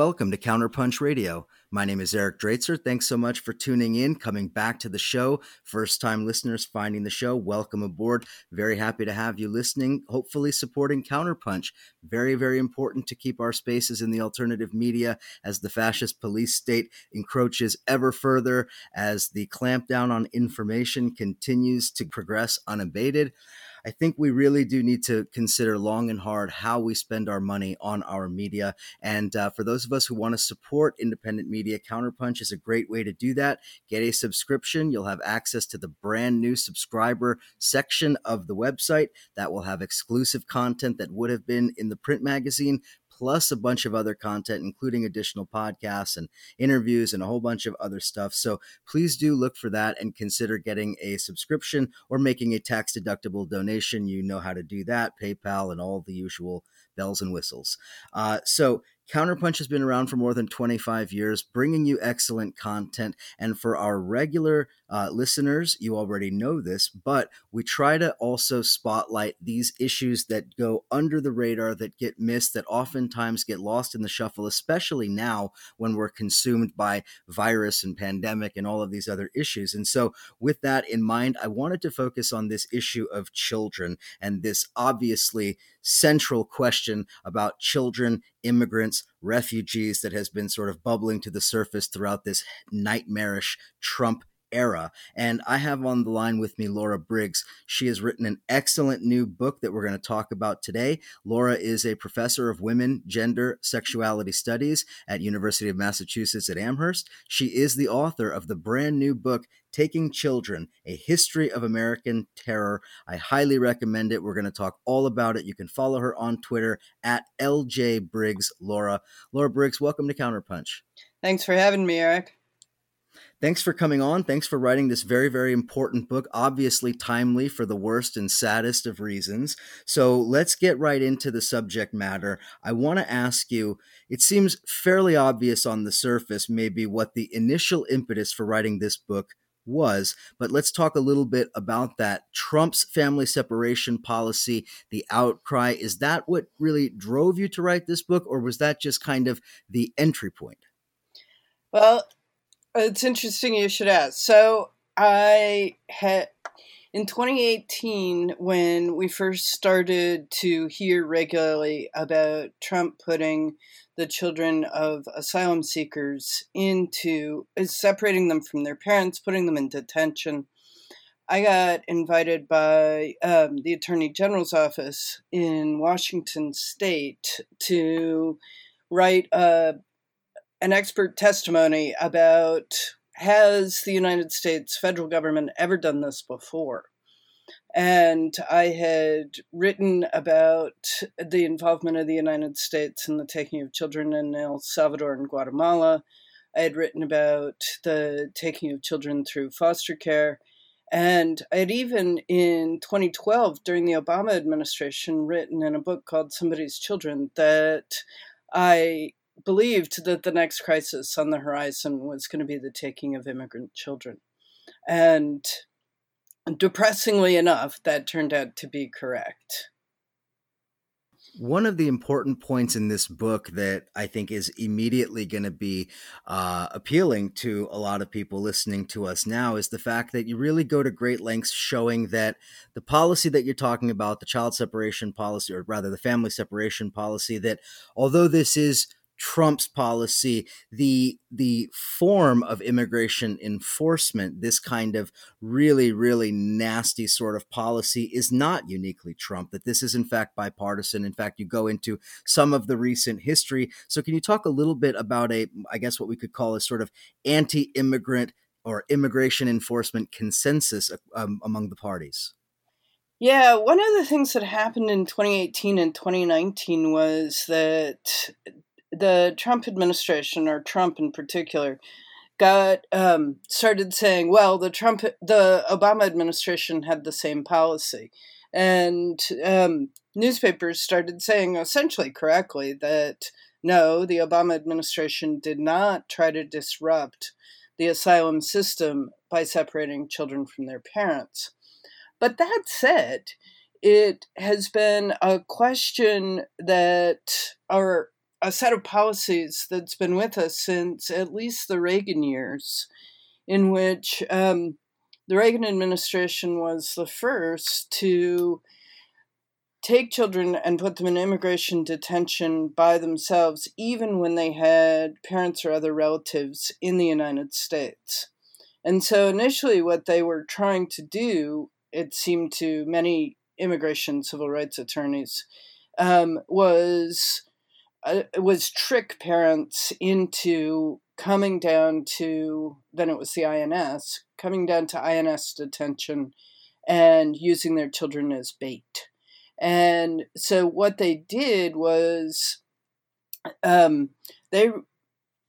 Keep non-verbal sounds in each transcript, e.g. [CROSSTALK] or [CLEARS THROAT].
welcome to Counterpunch Radio. My name is Eric Draitser. Thanks so much for tuning in, coming back to the show. First time listeners finding the show, welcome aboard. Very happy to have you listening, hopefully supporting Counterpunch. Very, very important to keep our spaces in the alternative media as the fascist police state encroaches ever further, as the clampdown on information continues to progress unabated. I think we really do need to consider long and hard how we spend our money on our media. And uh, for those of us who want to support independent media, Counterpunch is a great way to do that. Get a subscription. You'll have access to the brand new subscriber section of the website that will have exclusive content that would have been in the print magazine, plus a bunch of other content, including additional podcasts and interviews and a whole bunch of other stuff. So please do look for that and consider getting a subscription or making a tax deductible donation. You know how to do that, PayPal, and all the usual bells and whistles. Uh, so Counterpunch has been around for more than 25 years, bringing you excellent content. And for our regular uh, listeners, you already know this, but we try to also spotlight these issues that go under the radar, that get missed, that oftentimes get lost in the shuffle, especially now when we're consumed by virus and pandemic and all of these other issues. And so, with that in mind, I wanted to focus on this issue of children and this obviously central question about children, immigrants, refugees that has been sort of bubbling to the surface throughout this nightmarish Trump era. And I have on the line with me Laura Briggs. She has written an excellent new book that we're going to talk about today. Laura is a professor of women, gender, sexuality studies at University of Massachusetts at Amherst. She is the author of the brand new book Taking Children, A History of American Terror. I highly recommend it. We're going to talk all about it. You can follow her on Twitter at LJ Briggs Laura. Laura Briggs, welcome to Counterpunch. Thanks for having me, Eric. Thanks for coming on. Thanks for writing this very, very important book, obviously timely for the worst and saddest of reasons. So let's get right into the subject matter. I want to ask you it seems fairly obvious on the surface, maybe, what the initial impetus for writing this book was. But let's talk a little bit about that. Trump's family separation policy, the outcry, is that what really drove you to write this book, or was that just kind of the entry point? Well, it's interesting you should ask. So I had in 2018 when we first started to hear regularly about Trump putting the children of asylum seekers into separating them from their parents, putting them in detention. I got invited by um, the Attorney General's office in Washington State to write a, an expert testimony about has the United States federal government ever done this before? And I had written about the involvement of the United States in the taking of children in El Salvador and Guatemala. I had written about the taking of children through foster care. And I had even in 2012, during the Obama administration, written in a book called Somebody's Children that I believed that the next crisis on the horizon was going to be the taking of immigrant children. And depressingly enough, that turned out to be correct. One of the important points in this book that I think is immediately going to be uh, appealing to a lot of people listening to us now is the fact that you really go to great lengths showing that the policy that you're talking about, the child separation policy, or rather the family separation policy, that although this is Trump's policy, the the form of immigration enforcement, this kind of really, really nasty sort of policy is not uniquely Trump, that this is in fact bipartisan. In fact, you go into some of the recent history. So can you talk a little bit about a, I guess what we could call a sort of anti-immigrant or immigration enforcement consensus um, among the parties? Yeah, one of the things that happened in 2018 and 2019 was that the Trump administration, or Trump in particular, got um, started saying, "Well, the Trump, the Obama administration had the same policy," and um, newspapers started saying, essentially correctly, that no, the Obama administration did not try to disrupt the asylum system by separating children from their parents. But that said, it has been a question that, or a set of policies that's been with us since at least the Reagan years, in which um, the Reagan administration was the first to take children and put them in immigration detention by themselves, even when they had parents or other relatives in the United States. And so initially, what they were trying to do, it seemed to many immigration civil rights attorneys, um, was uh, was trick parents into coming down to then it was the INS coming down to INS detention and using their children as bait. And so what they did was um, they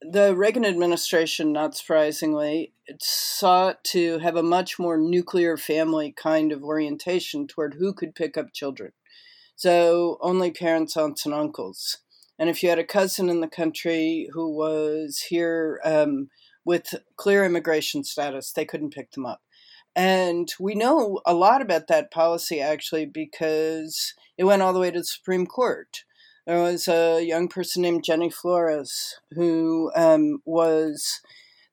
the Reagan administration, not surprisingly, sought to have a much more nuclear family kind of orientation toward who could pick up children. So only parents, aunts, and uncles. And if you had a cousin in the country who was here um, with clear immigration status, they couldn't pick them up. And we know a lot about that policy actually because it went all the way to the Supreme Court. There was a young person named Jenny Flores who um, was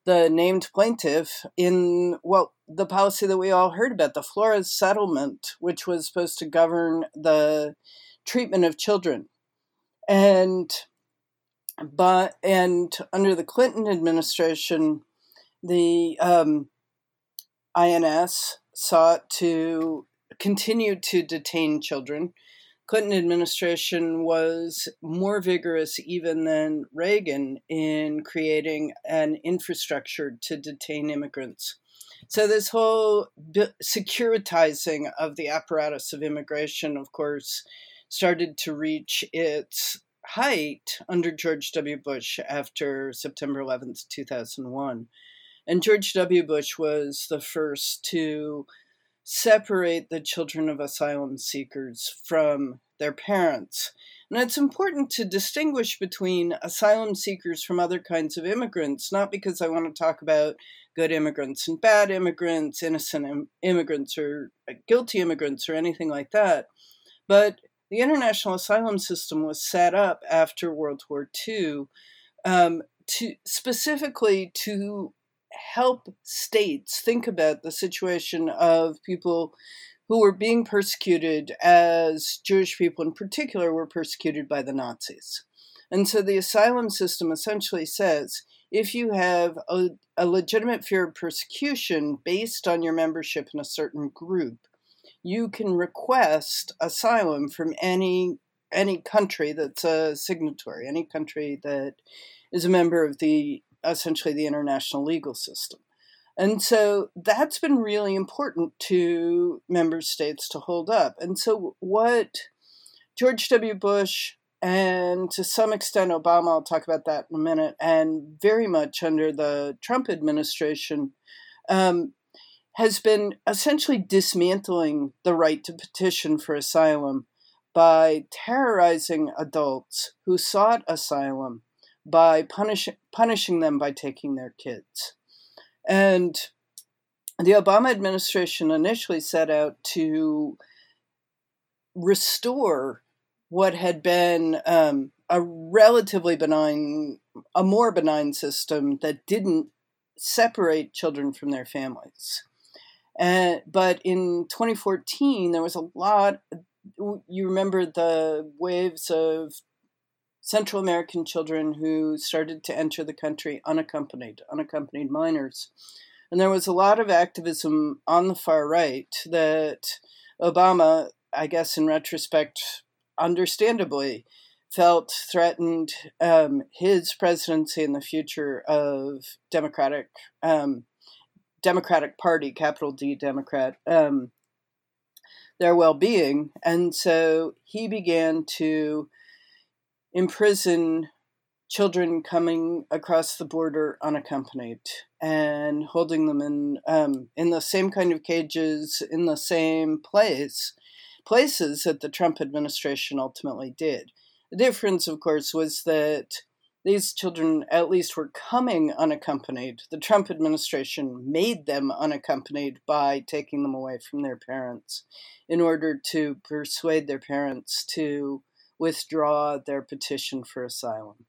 the named plaintiff in, well, the policy that we all heard about, the Flores settlement, which was supposed to govern the treatment of children. And but and under the Clinton administration, the um, INS sought to continue to detain children. Clinton administration was more vigorous even than Reagan in creating an infrastructure to detain immigrants. So this whole securitizing of the apparatus of immigration, of course, started to reach its height under George W. Bush after September 11th, 2001. And George W. Bush was the first to separate the children of asylum seekers from their parents. And it's important to distinguish between asylum seekers from other kinds of immigrants, not because I want to talk about good immigrants and bad immigrants, innocent Im- immigrants or uh, guilty immigrants or anything like that, but the international asylum system was set up after World War II um, to specifically to help states think about the situation of people who were being persecuted as Jewish people in particular were persecuted by the Nazis. And so the asylum system essentially says if you have a, a legitimate fear of persecution based on your membership in a certain group, you can request asylum from any any country that's a signatory, any country that is a member of the essentially the international legal system. And so that's been really important to member states to hold up. And so what George W. Bush and to some extent Obama, I'll talk about that in a minute, and very much under the Trump administration, um, has been essentially dismantling the right to petition for asylum by terrorizing adults who sought asylum by punish, punishing them by taking their kids. And the Obama administration initially set out to restore what had been um, a relatively benign, a more benign system that didn't separate children from their families. And, but in 2014, there was a lot. You remember the waves of Central American children who started to enter the country unaccompanied, unaccompanied minors. And there was a lot of activism on the far right that Obama, I guess in retrospect, understandably, felt threatened um, his presidency and the future of Democratic um, Democratic Party, capital D Democrat, um, their well being. And so he began to imprison children coming across the border unaccompanied and holding them in um, in the same kind of cages in the same place places that the Trump administration ultimately did. The difference, of course, was that these children at least were coming unaccompanied. The Trump administration made them unaccompanied by taking them away from their parents in order to persuade their parents to withdraw their petition for asylum.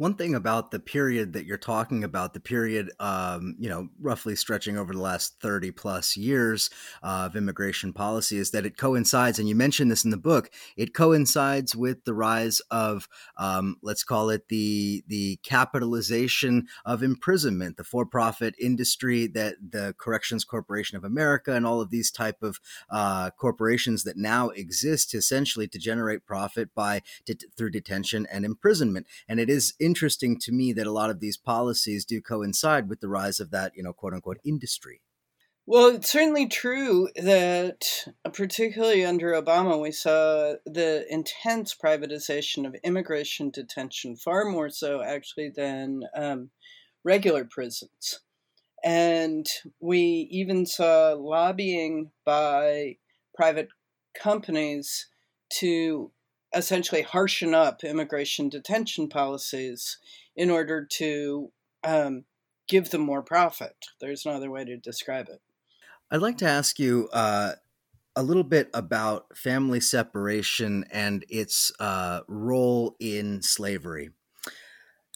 One thing about the period that you're talking about, the period, um, you know, roughly stretching over the last 30 plus years of immigration policy, is that it coincides, and you mentioned this in the book, it coincides with the rise of, um, let's call it the the capitalization of imprisonment, the for-profit industry that the Corrections Corporation of America and all of these type of uh, corporations that now exist essentially to generate profit by through detention and imprisonment, and it is. In interesting to me that a lot of these policies do coincide with the rise of that, you know, quote unquote industry. Well, it's certainly true that, uh, particularly under Obama, we saw the intense privatization of immigration detention, far more so actually than um, regular prisons. And we even saw lobbying by private companies to essentially harshen up immigration detention policies in order to um, give them more profit. There's no other way to describe it. I'd like to ask you uh, a little bit about family separation and its uh, role in slavery.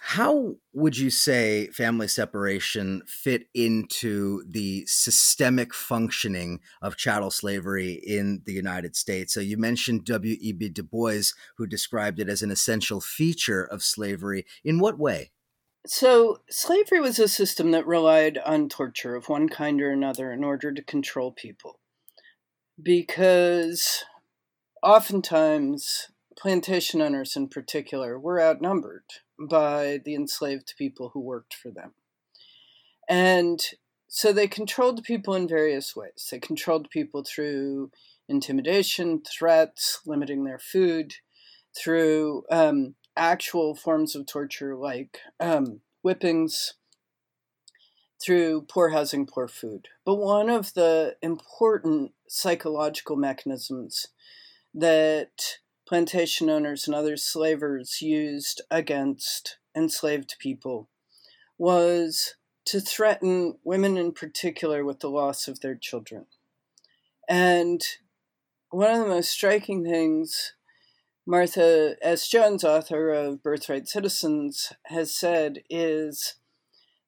How would you say family separation fit into the systemic functioning of chattel slavery in the United States? So you mentioned W.E.B. Du Bois, who described it as an essential feature of slavery. In what way? So, slavery was a system that relied on torture of one kind or another in order to control people. Because oftentimes, plantation owners in particular were outnumbered by the enslaved people who worked for them. And so they controlled people in various ways. They controlled people through intimidation, threats, limiting their food, through um, actual forms of torture like um, whippings, through poor housing, poor food. But one of the important psychological mechanisms that plantation owners and other slavers used against enslaved people was to threaten women in particular with the loss of their children. And one of the most striking things Martha S. Jones, author of Birthright Citizens, has said is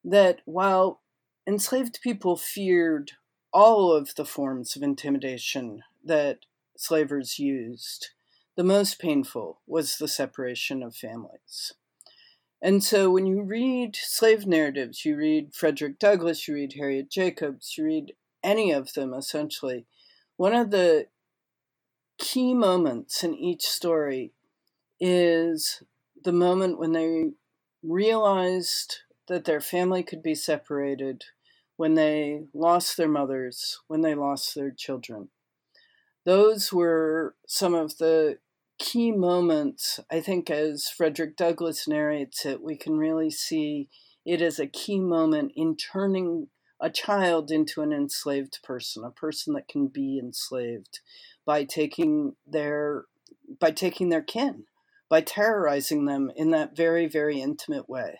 that while enslaved people feared all of the forms of intimidation that slavers used, the most painful was the separation of families. And so when you read slave narratives, you read Frederick Douglass, you read Harriet Jacobs, you read any of them essentially, one of the key moments in each story is the moment when they realized that their family could be separated, when they lost their mothers, when they lost their children. Those were some of the key moments, I think, as Frederick Douglass narrates it, we can really see it as a key moment in turning a child into an enslaved person, a person that can be enslaved by taking their by taking their kin, by terrorizing them in that very, very intimate way.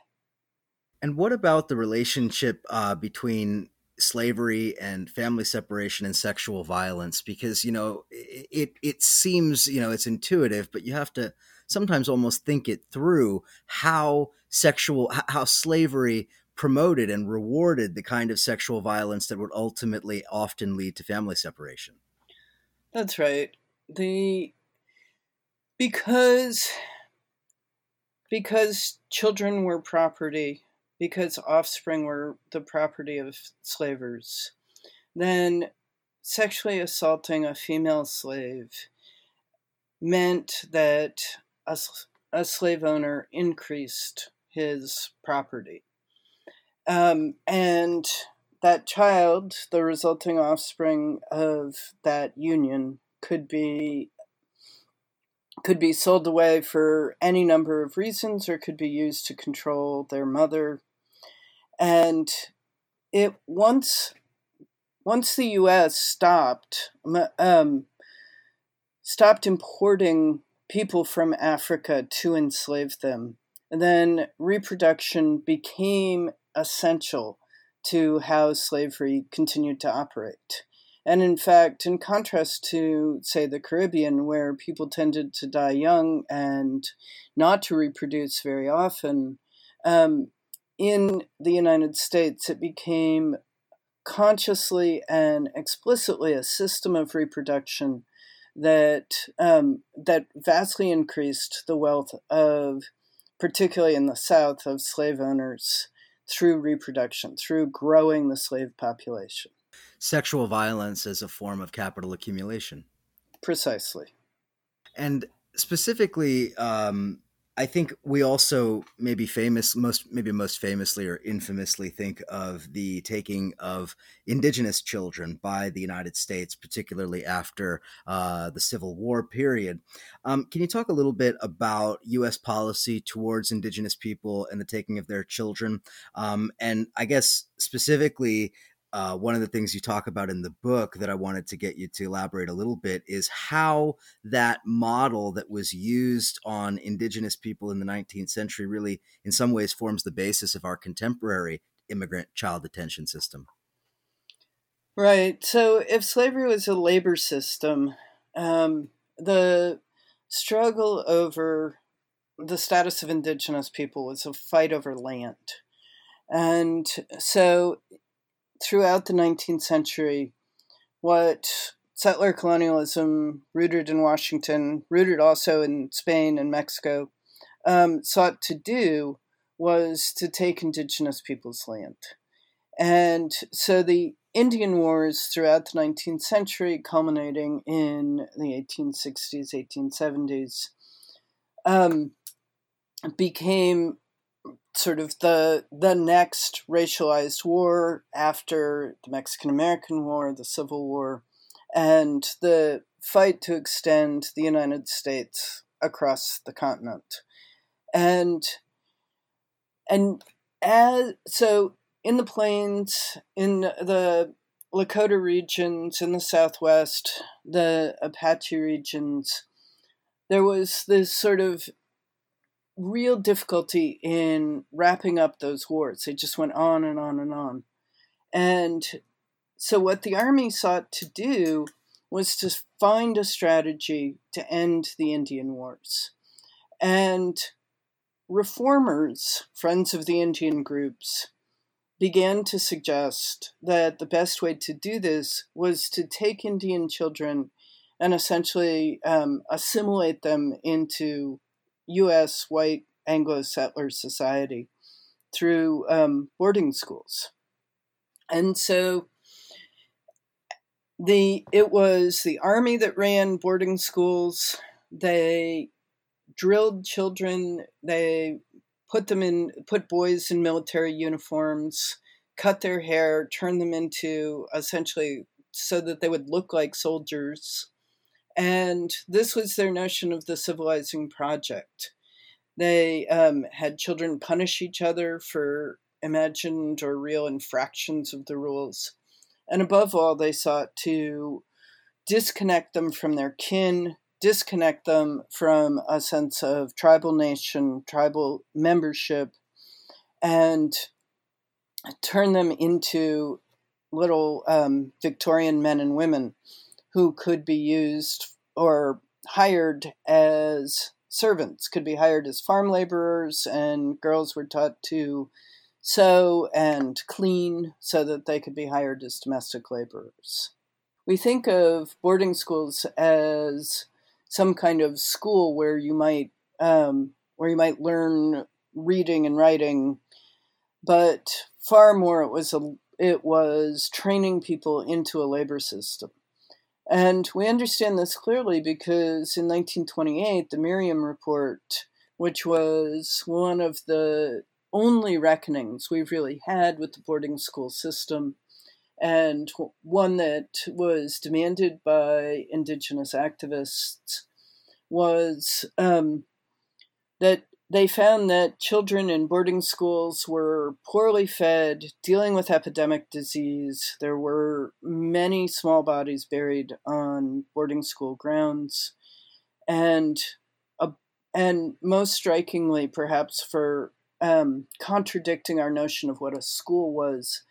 And what about the relationship uh, between slavery and family separation and sexual violence because you know it it seems you know it's intuitive but you have to sometimes almost think it through how sexual how slavery promoted and rewarded the kind of sexual violence that would ultimately often lead to family separation. That's right. The because because children were property because offspring were the property of slavers, then sexually assaulting a female slave meant that a, a slave owner increased his property. Um, and that child, the resulting offspring of that union, could be could be sold away for any number of reasons or could be used to control their mother and it once once the U.S. stopped um, stopped importing people from Africa to enslave them, then reproduction became essential to how slavery continued to operate. And in fact, in contrast to, say, the Caribbean, where people tended to die young and not to reproduce very often, um, in the United States, it became consciously and explicitly a system of reproduction that um, that vastly increased the wealth of, particularly in the South, of slave owners through reproduction, through growing the slave population sexual violence as a form of capital accumulation. Precisely. And specifically, um, I think we also maybe famous, most maybe most famously or infamously think of the taking of indigenous children by the United States, particularly after uh, the Civil War period. Um, can you talk a little bit about U.S. policy towards indigenous people and the taking of their children? Um, and I guess specifically, uh, one of the things you talk about in the book that I wanted to get you to elaborate a little bit is how that model that was used on indigenous people in the 19th century really, in some ways, forms the basis of our contemporary immigrant child detention system. Right. So, if slavery was a labor system, um, the struggle over the status of indigenous people was a fight over land. And so throughout the 19th century, what settler colonialism, rooted in Washington, rooted also in Spain and Mexico, um, sought to do was to take indigenous people's land. And so the Indian Wars throughout the 19th century, culminating in the 1860s, 1870s, um, became sort of the the next racialized war after the Mexican American War, the Civil War, and the fight to extend the United States across the continent. And and as so in the plains, in the Lakota regions, in the Southwest, the Apache regions, there was this sort of real difficulty in wrapping up those wars. They just went on and on and on. And so, what the army sought to do was to find a strategy to end the Indian Wars. And reformers, friends of the Indian groups, began to suggest that the best way to do this was to take Indian children and essentially um, assimilate them into U.S. white Anglo settler society through um, boarding schools. And so the it was the army that ran boarding schools. They drilled children. They put them in put boys in military uniforms, cut their hair, turned them into essentially so that they would look like soldiers. And this was their notion of the civilizing project. They um, had children punish each other for imagined or real infractions of the rules. And above all, they sought to disconnect them from their kin, disconnect them from a sense of tribal nation, tribal membership, and turn them into little um, Victorian men and women who could be used or hired as servants, could be hired as farm laborers, and girls were taught to sew and clean so that they could be hired as domestic laborers. We think of boarding schools as some kind of school where you might um, where you might learn reading and writing, but far more it was a it was training people into a labor system. And we understand this clearly because in 1928, the Meriam Report, which was one of the only reckonings we've really had with the boarding school system, and one that was demanded by Indigenous activists, was um, that they found that children in boarding schools were poorly fed, dealing with epidemic disease. There were many small bodies buried on boarding school grounds. And, uh, and most strikingly, perhaps for um, contradicting our notion of what a school was,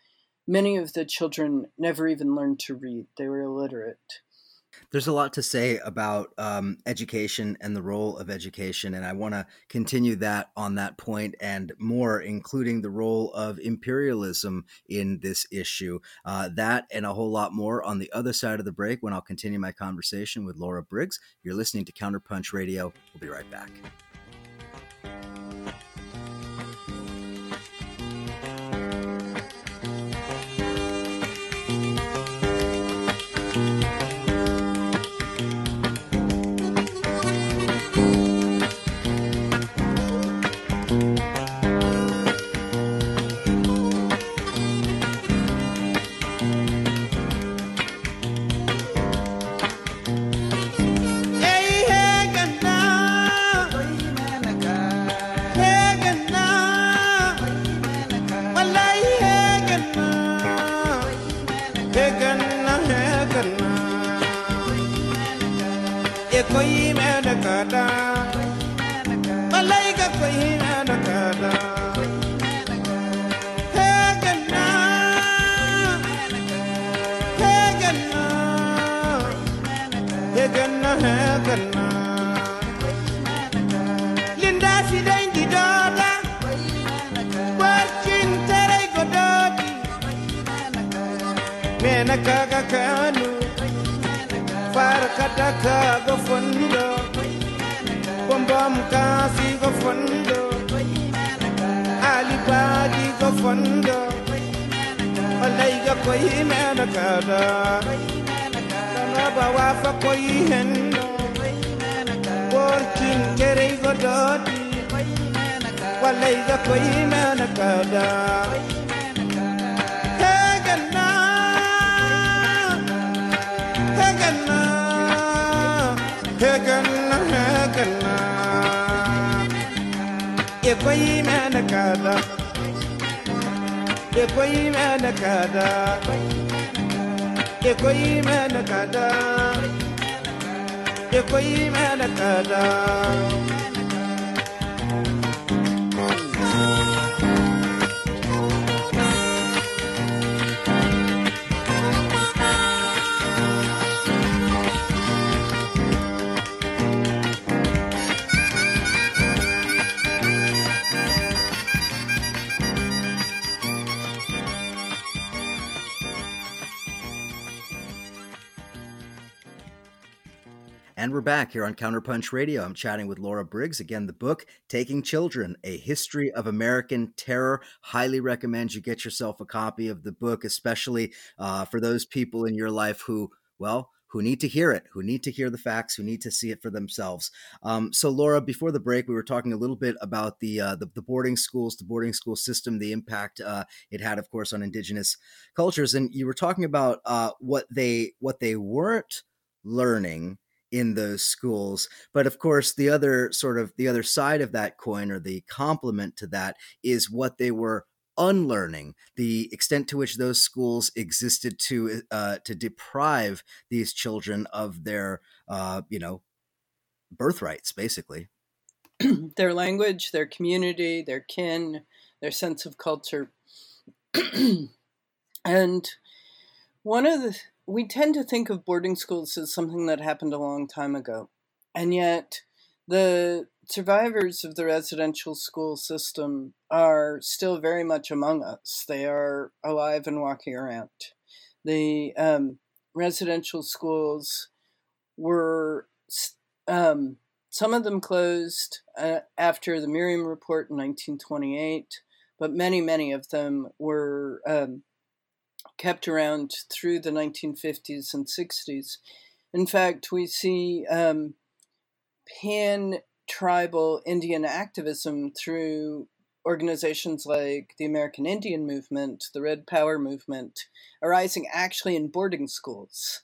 many of the children never even learned to read, they were illiterate. There's a lot to say about um, education and the role of education, and I want to continue that on that point and more, including the role of imperialism in this issue. Uh, that and a whole lot more on the other side of the break when I'll continue my conversation with Laura Briggs. You're listening to Counterpunch Radio. We'll be right back. koyi mana kada. Ekoyi mana kada, ekoyi mana kada, ekoyi mana kada, ekoyi mana kada. And we're back here on Counterpunch Radio. I'm chatting with Laura Briggs. Again, the book, Taking Children A History of American Terror. Highly recommend you get yourself a copy of the book, especially uh, for those people in your life who, well, who need to hear it, who need to hear the facts, who need to see it for themselves. Um, so, Laura, before the break, we were talking a little bit about the, uh, the, the boarding schools, the boarding school system, the impact uh, it had, of course, on Indigenous cultures, and you were talking about uh, what they what they weren't learning in those schools but of course the other sort of the other side of that coin or the complement to that is what they were unlearning the extent to which those schools existed to uh, to deprive these children of their uh, you know birthrights basically. [CLEARS THROAT] Their language their community their kin their sense of culture. [CLEARS THROAT] And one of the we tend to think of boarding schools as something that happened a long time ago. And yet, the survivors of the residential school system are still very much among us. They are alive and walking around. The um, residential schools were, um, some of them closed uh, after the Meriam Report in 1928, but many, many of them were um, kept around through the 1950s and 60s. In fact, we see um, pan tribal Indian activism through organizations like the American Indian Movement, the Red Power Movement, arising actually in boarding schools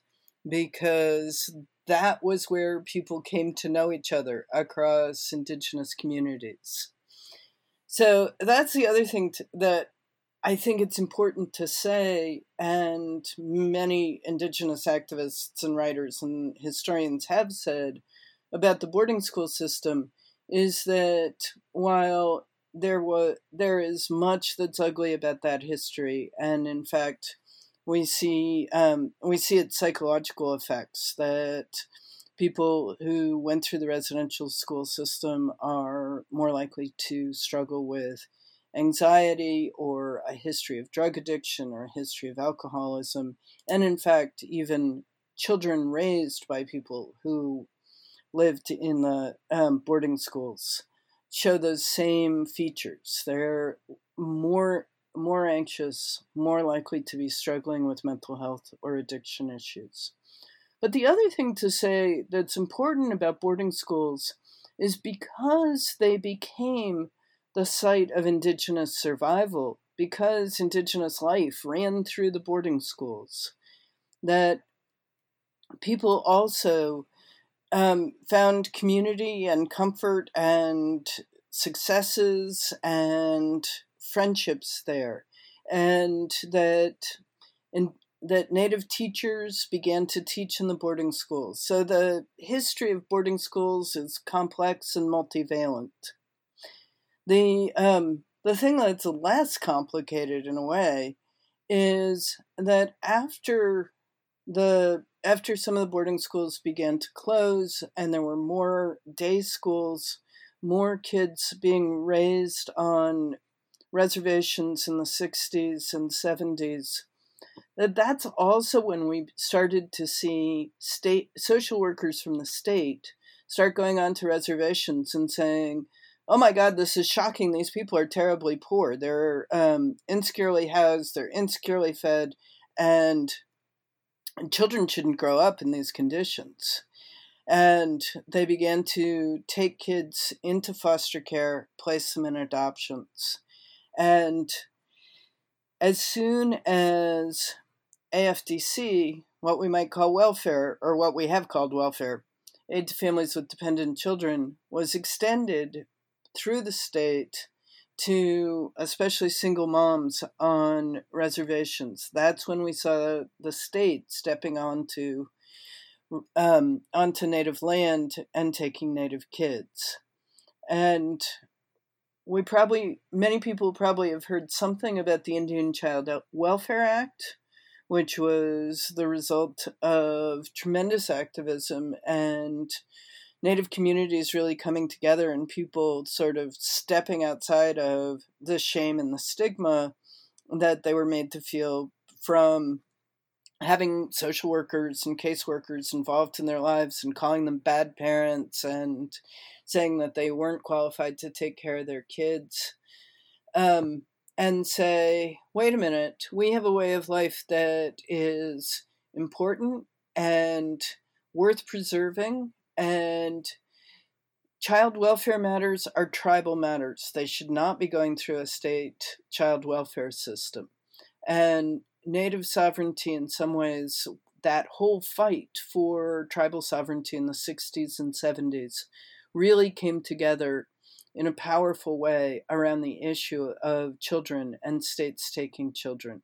because that was where people came to know each other across indigenous communities. So that's the other thing to, that I think it's important to say, and many Indigenous activists and writers and historians have said about the boarding school system, is that while there was there is much that's ugly about that history, and in fact, we see um, we see its psychological effects that people who went through the residential school system are more likely to struggle with anxiety or a history of drug addiction or a history of alcoholism, and in fact, even children raised by people who lived in the um, boarding schools show those same features. They're more more anxious, more likely to be struggling with mental health or addiction issues. But the other thing to say that's important about boarding schools is because they became the site of indigenous survival, because indigenous life ran through the boarding schools, that people also um, found community and comfort and successes and friendships there, and that in, that Native teachers began to teach in the boarding schools. So the history of boarding schools is complex and multivalent. The um, the thing that's less complicated in a way is that after the after some of the boarding schools began to close and there were more day schools, more kids being raised on reservations in the 60s and 70s, that that's also when we started to see state social workers from the state start going on to reservations and saying, "Oh my God, this is shocking! These people are terribly poor. They're um, insecurely housed. They're insecurely fed, and children shouldn't grow up in these conditions. And they began to take kids into foster care, place them in adoptions. And as soon as AFDC, what we might call welfare, or what we have called welfare, aid to families with dependent children, was extended through the state to especially single moms on reservations. That's when we saw the state stepping onto um, onto native land and taking native kids. And we probably many people probably have heard something about the Indian Child Welfare Act, which was the result of tremendous activism and Native communities really coming together and people sort of stepping outside of the shame and the stigma that they were made to feel from having social workers and caseworkers involved in their lives and calling them bad parents and saying that they weren't qualified to take care of their kids. Um, and say, wait a minute, we have a way of life that is important and worth preserving and child welfare matters are tribal matters. They should not be going through a state child welfare system. And native sovereignty, in some ways, that whole fight for tribal sovereignty in the 60s and 70s really came together in a powerful way around the issue of children and states taking children.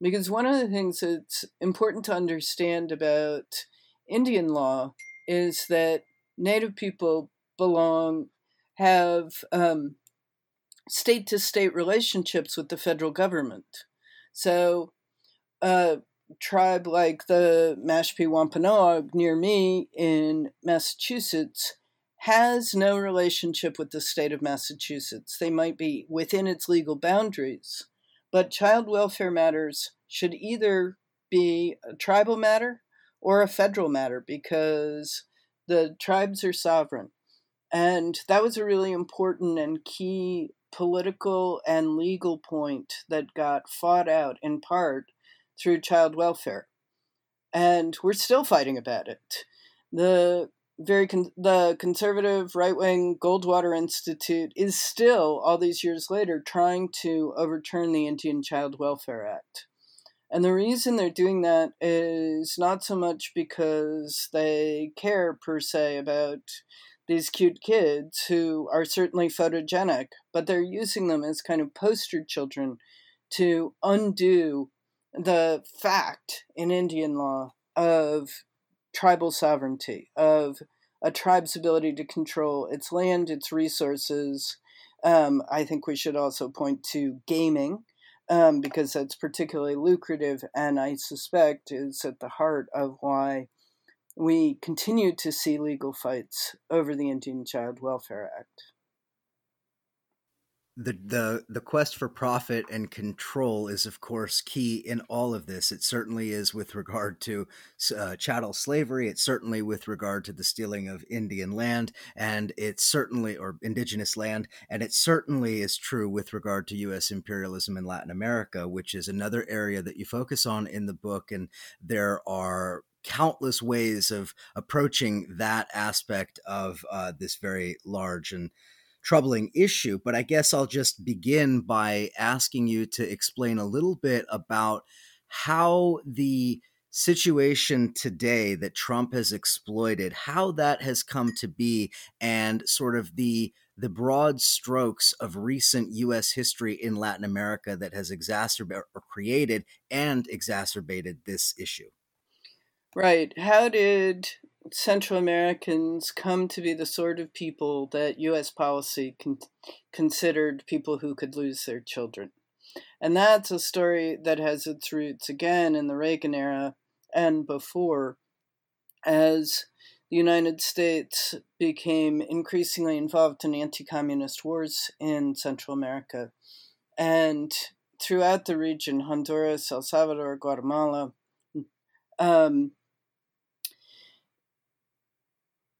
Because one of the things that's important to understand about Indian law is that Native people belong, have state to state relationships with the federal government. So, a tribe like the Mashpee Wampanoag near me in Massachusetts has no relationship with the state of Massachusetts. They might be within its legal boundaries, but child welfare matters should either be a tribal matter or a federal matter because the tribes are sovereign. And that was a really important and key political and legal point that got fought out in part through child welfare. And we're still fighting about it. The very con- the conservative right wing Goldwater Institute is still, all these years later, trying to overturn the Indian Child Welfare Act. And the reason they're doing that is not so much because they care per se about these cute kids who are certainly photogenic, but they're using them as kind of poster children to undo the fact in Indian law of tribal sovereignty, of a tribe's ability to control its land, its resources, Um, I think we should also point to gaming um, because that's particularly lucrative and I suspect is at the heart of why we continue to see legal fights over the Indian Child Welfare Act the the the quest for profit and control is of course key in all of this. It certainly is with regard to uh, chattel slavery. It's certainly with regard to the stealing of indian land and it's certainly or indigenous land and it certainly is true with regard to us imperialism in latin america which is another area that you focus on in the book and there are countless ways of approaching that aspect of uh, this very large and troubling issue. But I guess I'll just begin by asking you to explain a little bit about how the situation today that Trump has exploited, how that has come to be, and sort of the the broad strokes of recent U.S. history in Latin America that has exacerbated or created and exacerbated this issue. Right. How did Central Americans come to be the sort of people that U.S. policy con- considered people who could lose their children. And that's a story that has its roots again in the Reagan era and before, as the United States became increasingly involved in anti communist wars in Central America. And throughout the region, Honduras, El Salvador, Guatemala, um,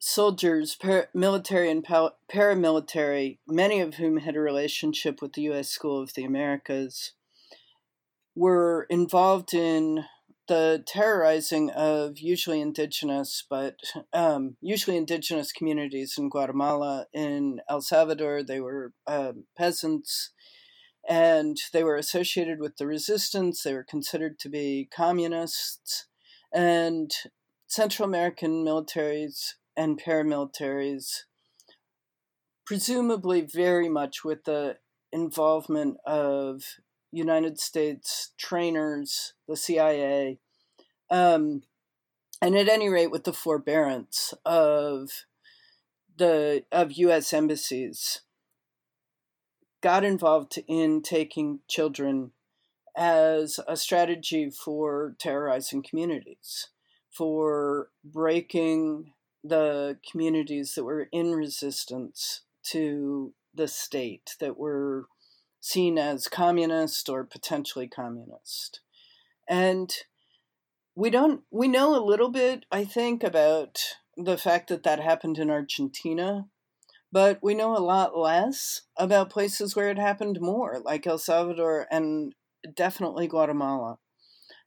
soldiers, par- military and paramilitary, many of whom had a relationship with the U.S. School of the Americas, were involved in the terrorizing of usually indigenous, but um, usually indigenous communities in Guatemala. In El Salvador, they were uh, peasants and they were associated with the resistance. They were considered to be communists. And Central American militaries and paramilitaries, presumably very much with the involvement of United States trainers, the CIA, um, and at any rate with the forbearance of the of U.S. embassies, got involved in taking children as a strategy for terrorizing communities, for breaking the communities that were in resistance to the state, that were seen as communist or potentially communist. And we don't, we know a little bit, I think, about the fact that that happened in Argentina, but we know a lot less about places where it happened more, like El Salvador and definitely Guatemala.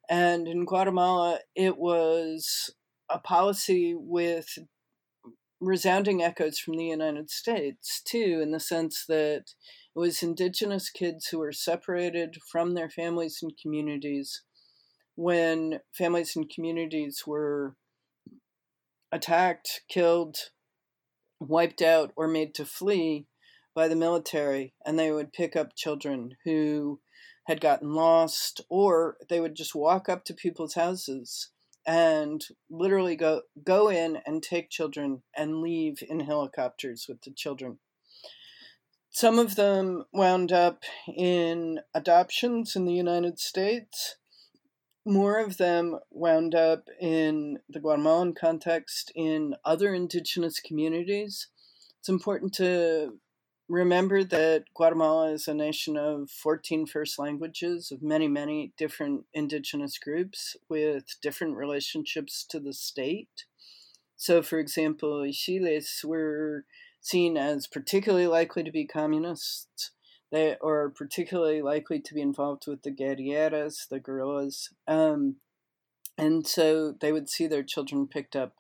And in Guatemala, it was a policy with resounding echoes from the United States, too, in the sense that it was indigenous kids who were separated from their families and communities when families and communities were attacked, killed, wiped out, or made to flee by the military, and they would pick up children who had gotten lost, or they would just walk up to people's houses and literally go go in and take children and leave in helicopters with the children. Some of them wound up in adoptions in the United States. More of them wound up in the Guatemalan context in other indigenous communities. It's important to remember that Guatemala is a nation of 14 first languages of many, many different indigenous groups with different relationships to the state. So, for example, Ixiles were seen as particularly likely to be communists. They are particularly likely to be involved with the guerrilleras, the guerrillas. Um, and so they would see their children picked up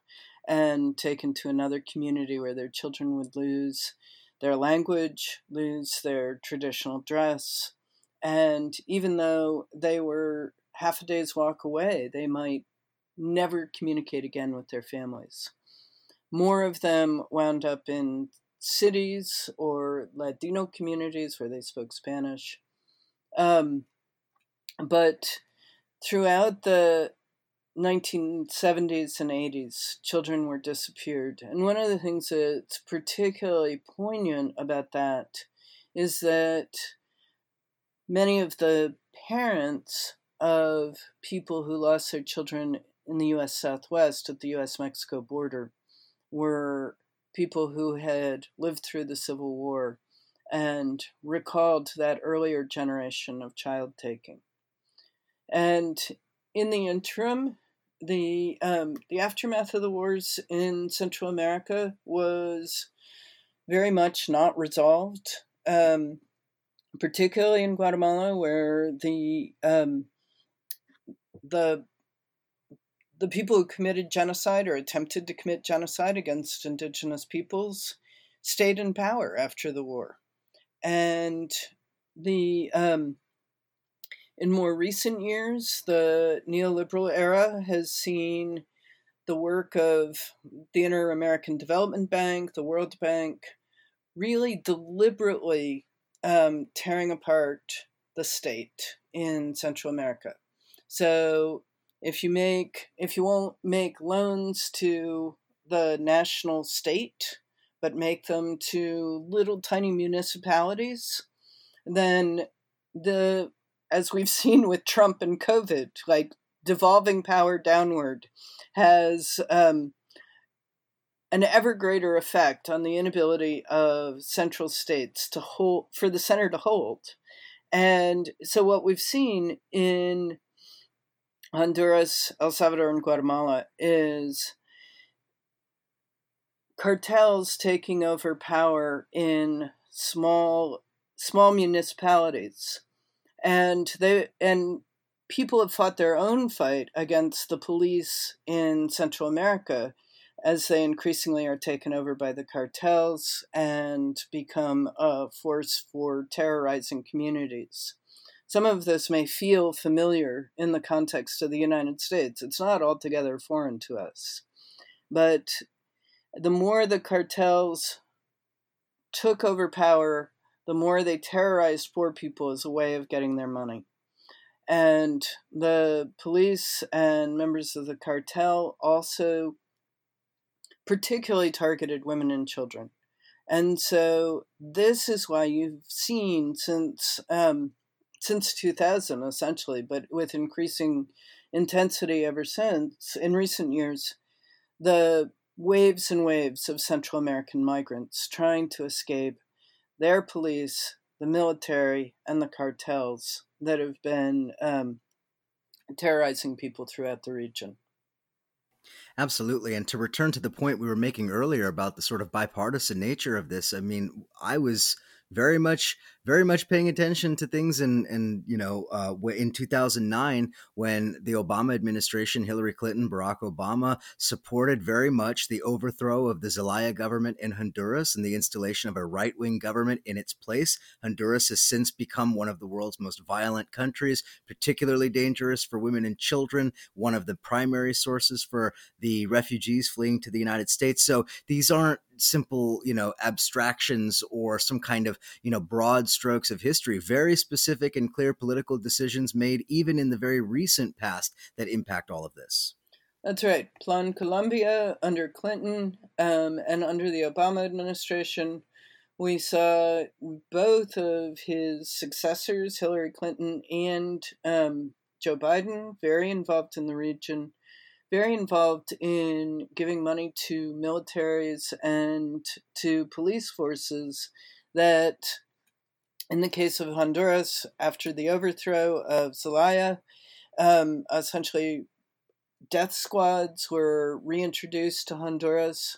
and taken to another community where their children would lose their language, lose their traditional dress. And even though they were half a day's walk away, they might never communicate again with their families. More of them wound up in cities or Latino communities where they spoke Spanish. Um, but throughout the 1970s and 80s, children were disappeared. And one of the things that's particularly poignant about that is that many of the parents of people who lost their children in the US Southwest at the US Mexico border were people who had lived through the Civil War and recalled that earlier generation of child taking. And in the interim, the um, the aftermath of the wars in Central America was very much not resolved, um, particularly in Guatemala, where the um, the the people who committed genocide or attempted to commit genocide against indigenous peoples stayed in power after the war, and the um, in more recent years, the neoliberal era has seen the work of the Inter American Development Bank, the World Bank, really deliberately um, tearing apart the state in Central America. So if you make if you won't make loans to the national state, but make them to little tiny municipalities, then the as we've [LAUGHS] seen with Trump and COVID, like devolving power downward has um, an ever greater effect on the inability of central states to hold for the center to hold. And so what we've seen in Honduras, El Salvador, and Guatemala is cartels taking over power in small small municipalities and they and people have fought their own fight against the police in Central America as they increasingly are taken over by the cartels and become a force for terrorizing communities. Some of this may feel familiar in the context of the United States. It's not altogether foreign to us. But the more the cartels took over power the more they terrorized poor people as a way of getting their money. And the police and members of the cartel also particularly targeted women and children. And so this is why you've seen since um, since 2000 essentially, but with increasing intensity ever since in recent years, the waves and waves of Central American migrants trying to escape their police, the military, and the cartels that have been um, terrorizing people throughout the region. Absolutely. And to return to the point we were making earlier about the sort of bipartisan nature of this, I mean, I was very much very much paying attention to things and and you know uh, in 2009 when the Obama administration Hillary Clinton Barack Obama supported very much the overthrow of the Zelaya government in Honduras and the installation of a right-wing government in its place. Honduras has since become one of the world's most violent countries particularly dangerous for women and children one of the primary sources for the refugees fleeing to the United States. So these aren't simple you know abstractions or some kind of you know broad strokes of history very specific and clear political decisions made even in the very recent past that impact all of this. That's right. Plan colombia under clinton um, and under the obama administration we saw both of his successors hillary clinton and um, joe biden very involved in the region very involved in giving money to militaries and to police forces that, in the case of Honduras, after the overthrow of Zelaya, um, essentially death squads were reintroduced to Honduras,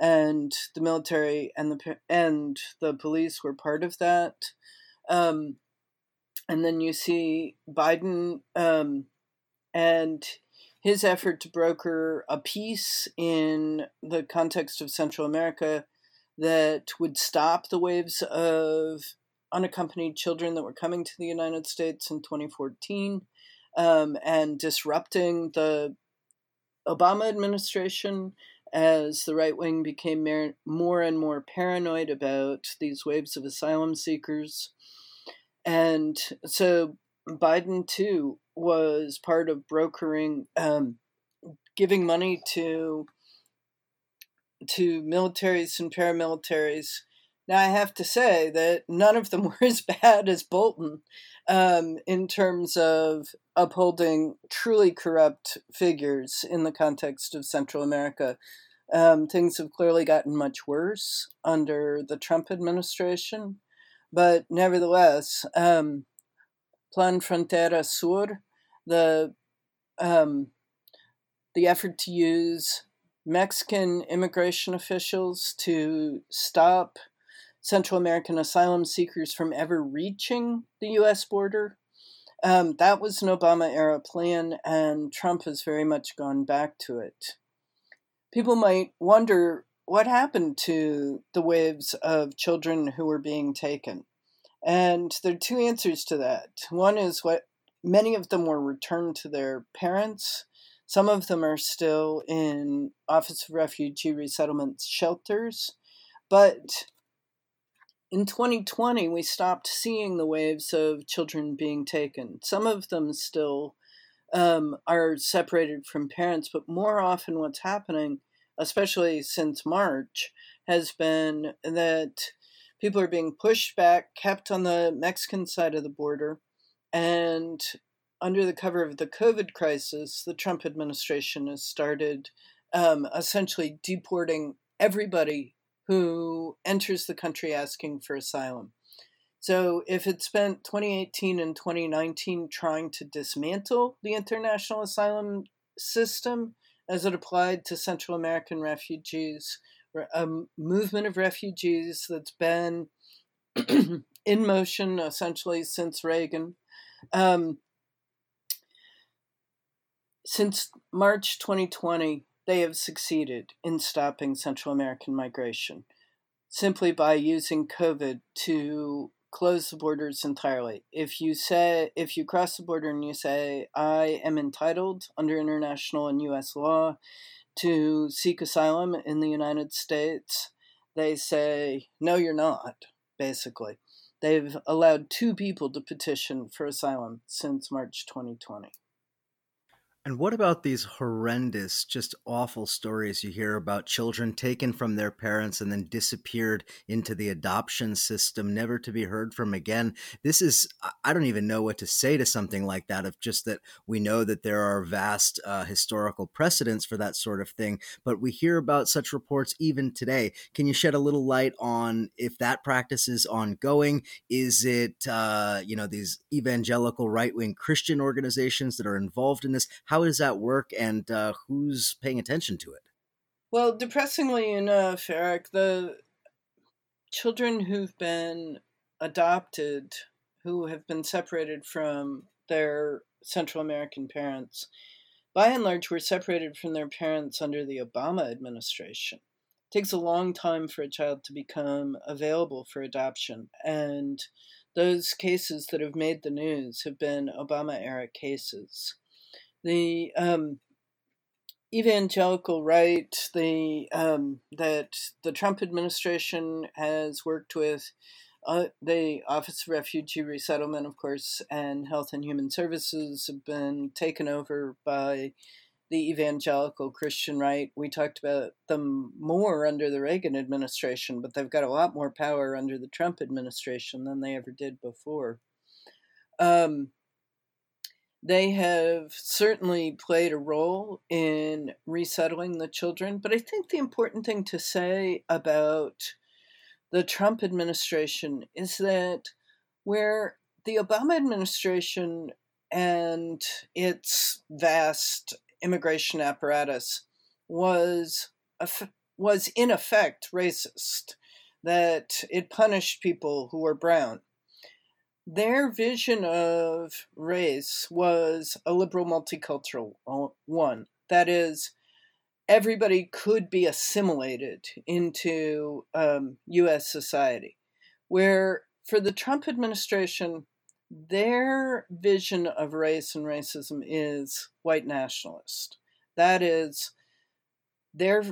and the military and the and the police were part of that. Um, and then you see Biden um, and his effort to broker a peace in the context of Central America that would stop the waves of unaccompanied children that were coming to the United States in 2014 um, and disrupting the Obama administration as the right wing became more and more paranoid about these waves of asylum seekers. And so Biden, too, was part of brokering, um, giving money to to militaries and paramilitaries Now, I have to say that none of them [LAUGHS] were as bad as Bolton um, in terms of upholding truly corrupt figures in the context of Central America. Um, things have clearly gotten much worse under the Trump administration, but nevertheless, um, Plan Frontera Sur, the um, the effort to use Mexican immigration officials to stop Central American asylum seekers from ever reaching the U.S. border. Um, that was an Obama era plan, and Trump has very much gone back to it. People might wonder what happened to the waves of children who were being taken. And there are two answers to that. One is what many of them were returned to their parents. Some of them are still in Office of Refugee Resettlement shelters. But in 2020, we stopped seeing the waves of children being taken. Some of them still um, are separated from parents, but more often, what's happening, especially since March, has been that people are being pushed back, kept on the Mexican side of the border, and under the cover of the COVID crisis, the Trump administration has started um, essentially deporting everybody who enters the country asking for asylum. So, if it spent 2018 and 2019 trying to dismantle the international asylum system as it applied to Central American refugees, a movement of refugees that's been [CLEARS THROAT] in motion essentially since Reagan, um, since March 2020, they have succeeded in stopping Central American migration simply by using COVID to close the borders entirely. If you say if you cross the border and you say I am entitled under international and US law to seek asylum in the United States, they say no you're not, basically. They've allowed two people to petition for asylum since March 2020. And what about these horrendous, just awful stories you hear about children taken from their parents and then disappeared into the adoption system, never to be heard from again? This is, I don't even know what to say to something like that, of just that we know that there are vast uh, historical precedents for that sort of thing, but we hear about such reports even today. Can you shed a little light on if that practice is ongoing? Is it, uh, you know, these evangelical right wing Christian organizations that are involved in this? How does that work, and uh, who's paying attention to it? Well, depressingly enough, Eric, the children who've been adopted, who have been separated from their Central American parents, by and large, were separated from their parents under the Obama administration. It takes a long time for a child to become available for adoption, and those cases that have made the news have been Obama era cases the um, evangelical right, the um, that the Trump administration has worked with uh, the Office of Refugee Resettlement, of course, and Health and Human Services have been taken over by the evangelical Christian right. We talked about them more under the Reagan administration, but they've got a lot more power under the Trump administration than they ever did before. Um, they have certainly played a role in resettling the children, but I think the important thing to say about the Trump administration is that where the Obama administration and its vast immigration apparatus was was in effect racist that it punished people who were brown their vision of race was a liberal multicultural one. That is, everybody could be assimilated into um, U.S. society. Where for the Trump administration, their vision of race and racism is white nationalist. That is, their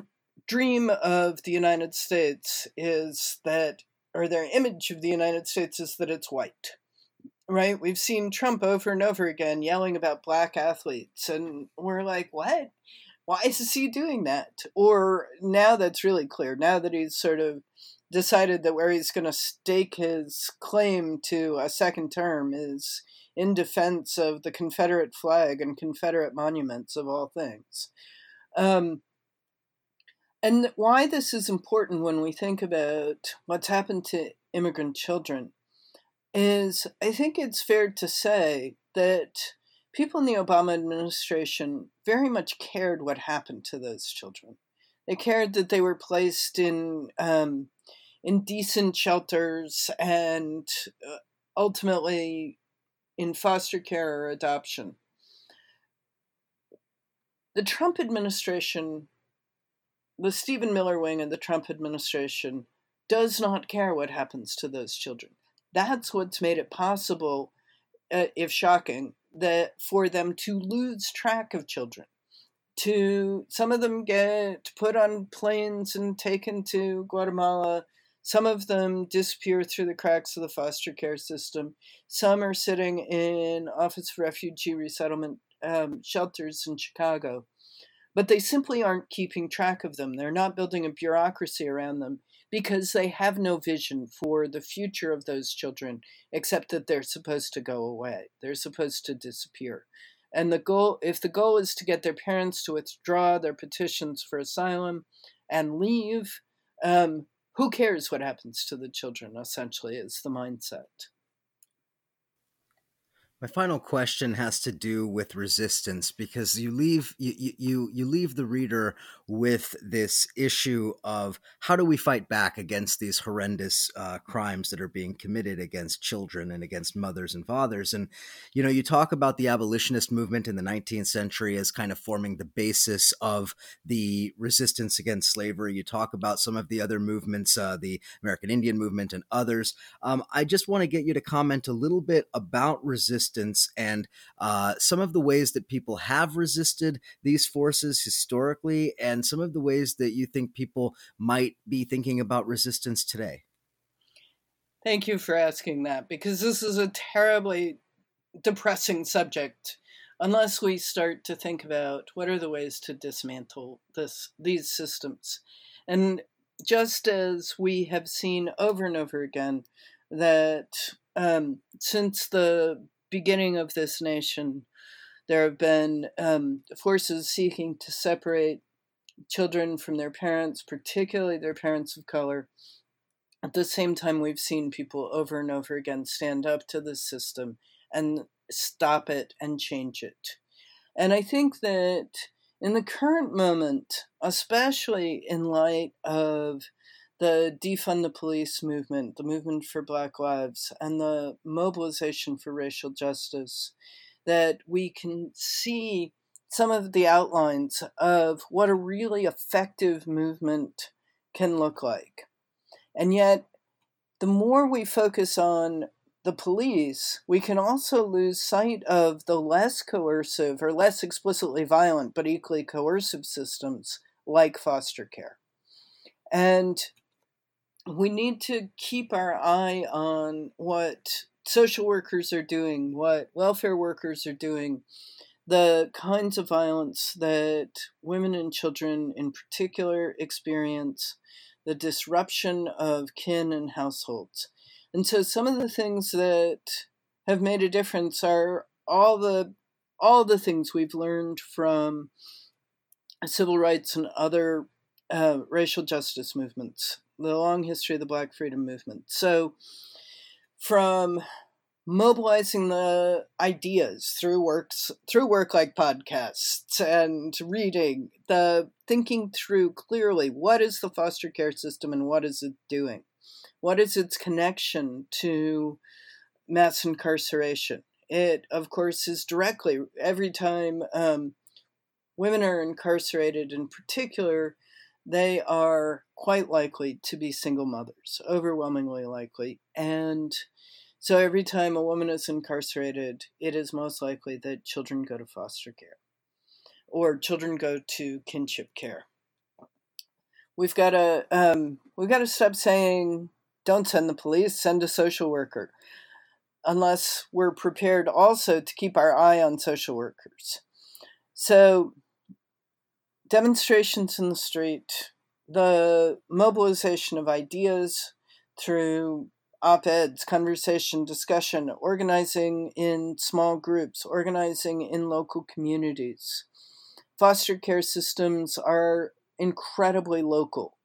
dream of the United States is that, or their image of the United States is that it's white right? We've seen Trump over and over again yelling about black athletes, and we're like, what? Why is he doing that? Or now that's really clear, now that he's sort of decided that where he's going to stake his claim to a second term is in defense of the Confederate flag and Confederate monuments of all things. Um, and why this is important when we think about what's happened to immigrant children is I think it's fair to say that people in the Obama administration very much cared what happened to those children. They cared that they were placed in um, in decent shelters and uh, ultimately in foster care or adoption. The Trump administration, the Stephen Miller wing of the Trump administration, does not care what happens to those children. That's what's made it possible, uh, if shocking, that for them to lose track of children to some of them get put on planes and taken to Guatemala. Some of them disappear through the cracks of the foster care system. Some are sitting in Office of Refugee Resettlement um, shelters in Chicago. But they simply aren't keeping track of them. They're not building a bureaucracy around them because they have no vision for the future of those children except that they're supposed to go away. They're supposed to disappear. And the goal, if the goal is to get their parents to withdraw their petitions for asylum and leave, um, who cares what happens to the children, essentially, is the mindset. My final question has to do with resistance because you leave you, you you leave the reader with this issue of how do we fight back against these horrendous uh, crimes that are being committed against children and against mothers and fathers? And you know you talk about the abolitionist movement in the 19th century as kind of forming the basis of the resistance against slavery. You talk about some of the other movements uh, the American Indian movement and others. Um, I just want to get you to comment a little bit about resistance resistance and uh, some of the ways that people have resisted these forces historically, and some of the ways that you think people might be thinking about resistance today. Thank you for asking that because this is a terribly depressing subject unless we start to think about what are the ways to dismantle this these systems. And just as we have seen over and over again that um, since the beginning of this nation, there have been um, forces seeking to separate children from their parents, particularly their parents of color. At the same time, we've seen people over and over again stand up to the system and stop it and change it. And I think that in the current moment, especially in light of the defund the police movement, the movement for Black Lives, and the mobilization for racial justice, that we can see some of the outlines of what a really effective movement can look like. And yet, the more we focus on the police, we can also lose sight of the less coercive or less explicitly violent but equally coercive systems like foster care. And we need to keep our eye on what social workers are doing, what welfare workers are doing, the kinds of violence that women and children in particular experience, the disruption of kin and households. And so some of the things that have made a difference are all the all the things we've learned from civil rights and other uh, racial justice movements the long history of the Black Freedom Movement. So, from mobilizing the ideas through works through work like podcasts and reading the thinking through clearly what is the foster care system and what is it doing what is its connection to mass incarceration it of course is directly every time um, women are incarcerated in particular they are quite likely to be single mothers, overwhelmingly likely. And so every time a woman is incarcerated, it is most likely that children go to foster care or children go to kinship care. We've got to um, we've got to stop saying don't send the police, send a social worker, unless we're prepared also to keep our eye on social workers. So demonstrations in the street, the mobilization of ideas through op eds, conversation, discussion, organizing in small groups, organizing in local communities. Foster care systems are incredibly local.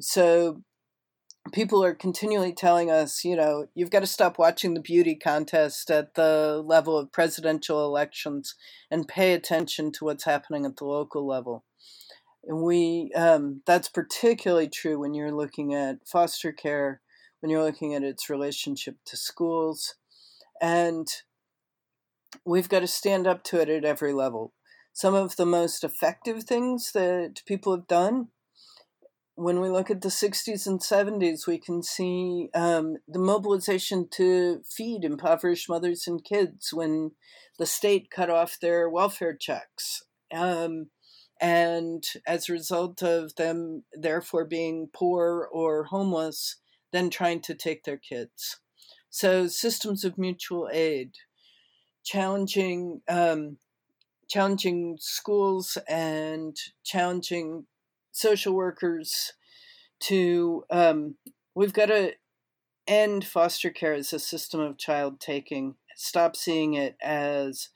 So people are continually telling us, you know, you've got to stop watching the beauty contest at the level of presidential elections and pay attention to what's happening at the local level. And we um, that's particularly true when you're looking at foster care, when you're looking at its relationship to schools, and we've got to stand up to it at every level. Some of the most effective things that people have done when we look at the 60s and 70s, we can see um, the mobilization to feed impoverished mothers and kids when the state cut off their welfare checks. Um, and as a result of them, therefore, being poor or homeless, then trying to take their kids. So, systems of mutual aid, challenging, um, challenging schools and challenging social workers to um, we've got to end foster care as a system of child taking stop seeing it as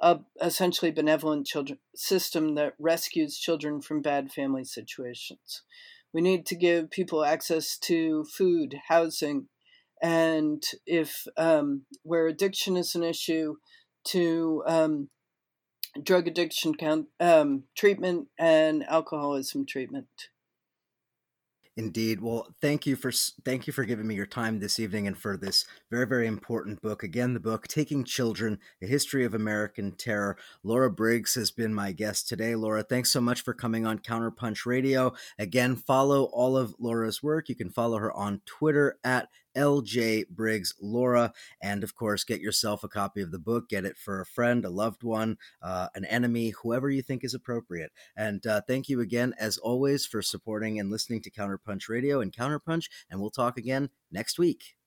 a essentially benevolent children system that rescues children from bad family situations we need to give people access to food housing and if um, where addiction is an issue to um, drug addiction count, um, treatment and alcoholism treatment. Indeed. Well, thank you for thank you for giving me your time this evening and for this very very important book. Again, the book Taking Children: A History of American Terror. Laura Briggs has been my guest today. Laura, thanks so much for coming on Counterpunch Radio. Again, follow all of Laura's work. You can follow her on Twitter at LJ Briggs Laura. And of course, get yourself a copy of the book. Get it for a friend, a loved one, uh, an enemy, whoever you think is appropriate. And uh, thank you again, as always, for supporting and listening to Counterpunch Radio and Counterpunch. And we'll talk again next week.